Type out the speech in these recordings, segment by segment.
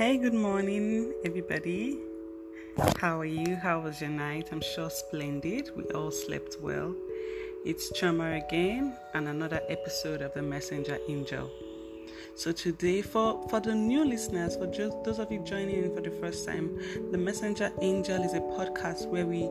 Hey, good morning, everybody. How are you? How was your night? I'm sure splendid. We all slept well. It's Chama again, and another episode of the Messenger Angel. So today, for for the new listeners, for just those of you joining in for the first time, the Messenger Angel is a podcast where we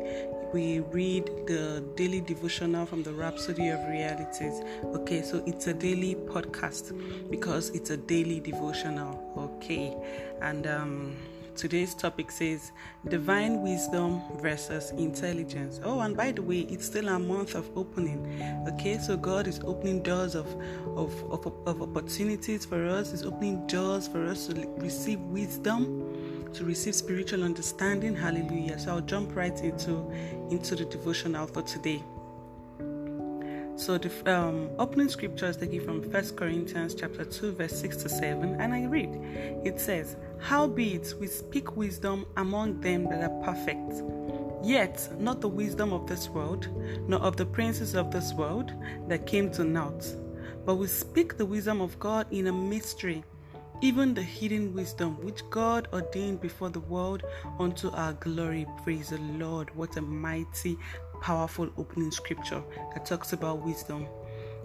we read the daily devotional from the Rhapsody of Realities. Okay, so it's a daily podcast because it's a daily devotional. Okay, and um Today's topic says divine wisdom versus intelligence. Oh, and by the way, it's still a month of opening. Okay, so God is opening doors of, of, of, of opportunities for us, He's opening doors for us to receive wisdom, to receive spiritual understanding. Hallelujah. So I'll jump right into, into the devotional for today. So the um, opening scripture is taken from 1 Corinthians chapter 2 verse 6 to 7 and I read it says howbeit we speak wisdom among them that are perfect yet not the wisdom of this world nor of the princes of this world that came to naught but we speak the wisdom of God in a mystery even the hidden wisdom which God ordained before the world unto our glory. Praise the Lord. What a mighty powerful opening scripture that talks about wisdom.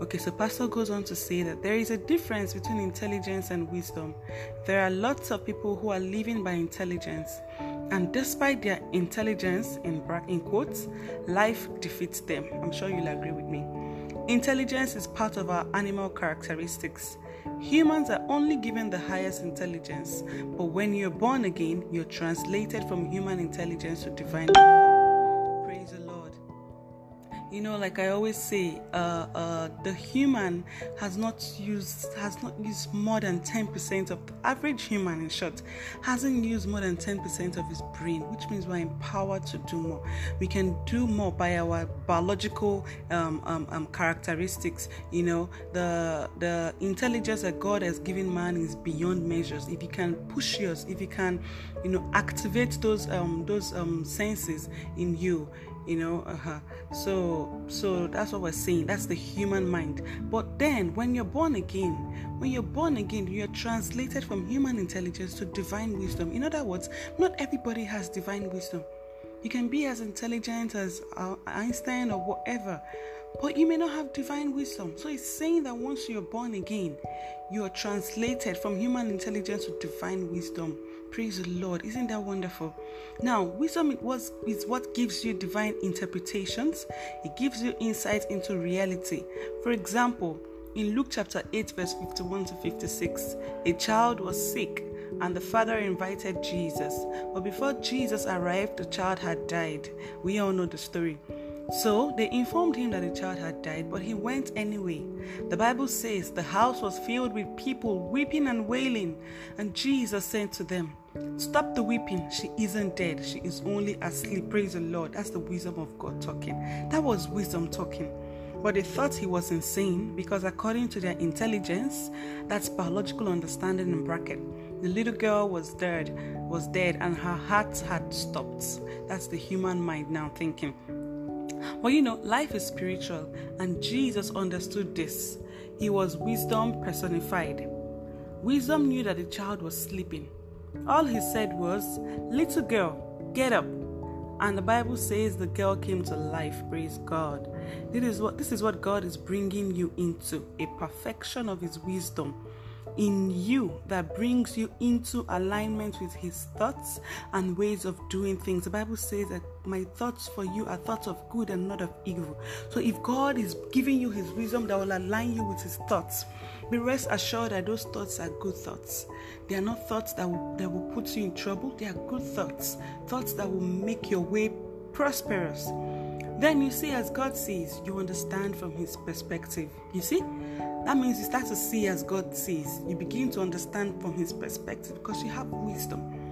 Okay, so Pastor goes on to say that there is a difference between intelligence and wisdom. There are lots of people who are living by intelligence, and despite their intelligence, in, in quotes, life defeats them. I'm sure you'll agree with me. Intelligence is part of our animal characteristics. Humans are only given the highest intelligence, but when you're born again, you're translated from human intelligence to divine you know like i always say uh, uh, the human has not used has not used more than 10% of the average human in short hasn't used more than 10% of his brain which means we're empowered to do more. We can do more by our biological um, um, um, characteristics. You know the the intelligence that god has given man is beyond measures. If you can push yours if you can you know activate those um, those um, senses in you you know uh-huh. so so that's what we're saying. That's the human mind. But then when you're born again when you're born again you're translated from human intelligence to divine wisdom. In other words not everybody has divine wisdom. You can be as intelligent as uh, einstein or whatever but you may not have divine wisdom so it's saying that once you're born again you are translated from human intelligence to divine wisdom Praise the Lord. Isn't that wonderful? Now, wisdom was, is what gives you divine interpretations, it gives you insight into reality. For example, in Luke chapter 8, verse 51 to 56, a child was sick and the father invited Jesus. But before Jesus arrived, the child had died. We all know the story. So they informed him that the child had died, but he went anyway. The Bible says the house was filled with people weeping and wailing, and Jesus said to them, Stop the weeping. She isn't dead. She is only asleep. Praise the Lord. That's the wisdom of God talking. That was wisdom talking. But they thought he was insane because, according to their intelligence, that's biological understanding in bracket. The little girl was dead, was dead, and her heart had stopped. That's the human mind now thinking. But you know, life is spiritual, and Jesus understood this. He was wisdom personified. Wisdom knew that the child was sleeping. All he said was, Little girl, get up. And the Bible says the girl came to life. Praise God. This is what this is what God is bringing you into a perfection of His wisdom in you that brings you into alignment with his thoughts and ways of doing things. The Bible says that my thoughts for you are thoughts of good and not of evil. So if God is giving you his wisdom that will align you with his thoughts, be rest assured that those thoughts are good thoughts. They are not thoughts that will, that will put you in trouble. They are good thoughts, thoughts that will make your way prosperous. Then you see, as God sees, you understand from His perspective. You see, that means you start to see as God sees. You begin to understand from His perspective because you have wisdom.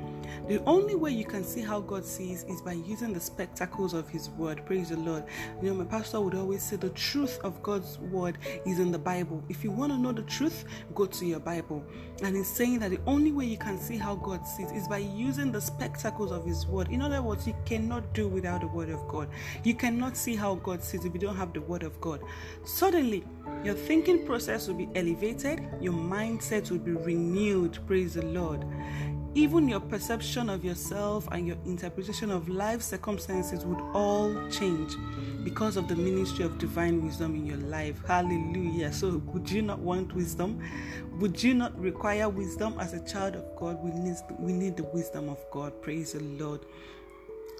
The only way you can see how God sees is by using the spectacles of His Word. Praise the Lord. You know, my pastor would always say the truth of God's Word is in the Bible. If you want to know the truth, go to your Bible. And he's saying that the only way you can see how God sees is by using the spectacles of His Word. In other words, you cannot do without the Word of God. You cannot see how God sees if you don't have the Word of God. Suddenly, your thinking process will be elevated, your mindset will be renewed. Praise the Lord even your perception of yourself and your interpretation of life circumstances would all change because of the ministry of divine wisdom in your life. Hallelujah. So, would you not want wisdom? Would you not require wisdom as a child of God? We need, we need the wisdom of God. Praise the Lord.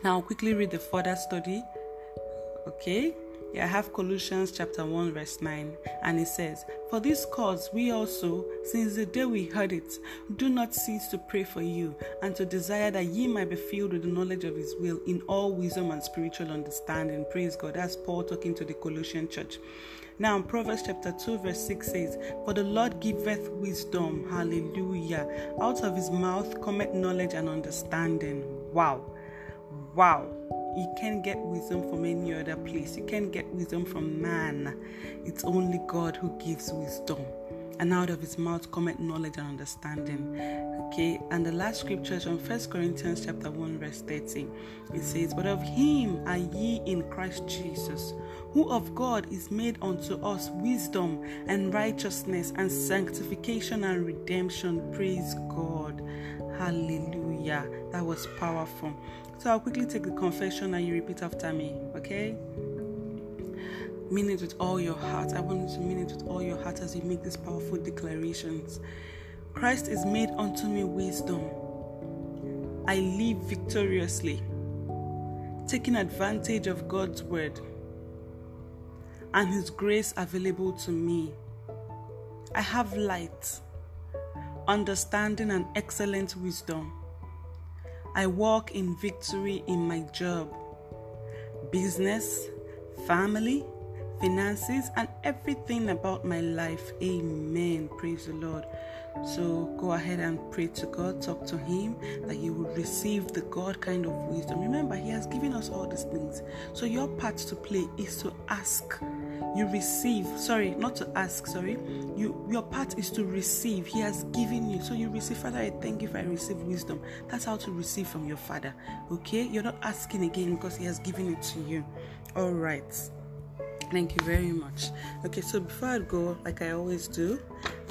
Now, I'll quickly read the further study. Okay. Yeah, I have Colossians chapter 1, verse 9, and it says, For this cause we also, since the day we heard it, do not cease to pray for you, and to desire that ye might be filled with the knowledge of his will in all wisdom and spiritual understanding. Praise God. That's Paul talking to the Colossian church. Now, Proverbs chapter 2, verse 6 says, For the Lord giveth wisdom, hallelujah. Out of his mouth cometh knowledge and understanding. Wow. Wow you can't get wisdom from any other place. You can't get wisdom from man. It's only God who gives wisdom. And out of his mouth cometh knowledge and understanding. Okay, and the last scripture is from First Corinthians chapter 1, verse 30. It says, But of him are ye in Christ Jesus, who of God is made unto us wisdom and righteousness and sanctification and redemption. Praise God. Hallelujah. That was powerful. So I'll quickly take the confession and you repeat after me, okay? Mean it with all your heart. I want you to mean it with all your heart as you make these powerful declarations. Christ is made unto me wisdom. I live victoriously, taking advantage of God's word and His grace available to me. I have light, understanding, and excellent wisdom. I walk in victory in my job, business, family, finances, and everything about my life. Amen. Praise the Lord. So go ahead and pray to God, talk to Him that you will receive the God kind of wisdom. Remember, He has given us all these things. So your part to play is to ask. You receive, sorry, not to ask, sorry. You your part is to receive. He has given you. So you receive, Father, I thank you if I receive wisdom. That's how to receive from your Father. Okay? You're not asking again because He has given it to you. All right. Thank you very much. Okay, so before I go, like I always do,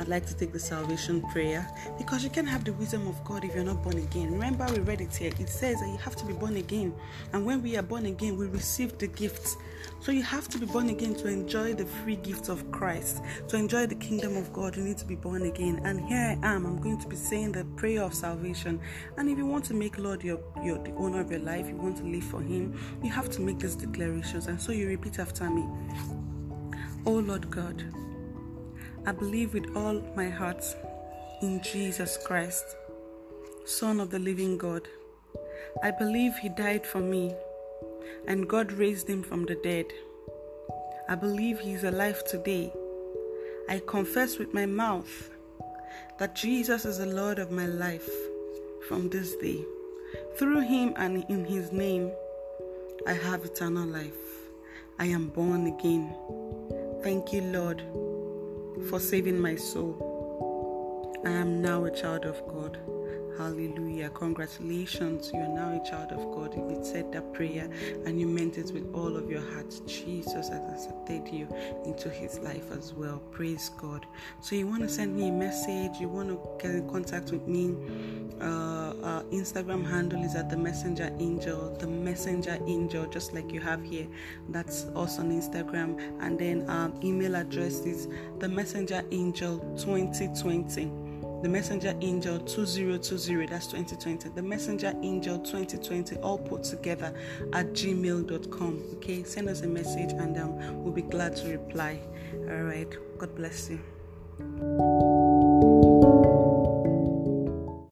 I'd like to take the salvation prayer because you can't have the wisdom of God if you're not born again. Remember, we read it here. It says that you have to be born again, and when we are born again, we receive the gifts. So you have to be born again to enjoy the free gifts of Christ, to enjoy the kingdom of God. You need to be born again. And here I am. I'm going to be saying the prayer of salvation. And if you want to make Lord your, your the owner of your life, you want to live for Him, you have to make these declarations. And so you repeat after me. Oh Lord God. I believe with all my heart in Jesus Christ, Son of the living God. I believe He died for me and God raised Him from the dead. I believe He is alive today. I confess with my mouth that Jesus is the Lord of my life from this day. Through Him and in His name, I have eternal life. I am born again. Thank you, Lord for saving my soul. I am now a child of God. Hallelujah. Congratulations. You are now a child of God. If you said that prayer and you meant it with all of your heart, Jesus has accepted you into his life as well. Praise God. So, you want to send me a message, you want to get in contact with me. Uh, uh, Instagram handle is at the Messenger Angel, the Messenger Angel, just like you have here. That's us on Instagram. And then um, email address is the Messenger Angel 2020 the messenger angel 2020 that's 2020 the messenger angel 2020 all put together at gmail.com okay send us a message and um, we'll be glad to reply. All right god bless you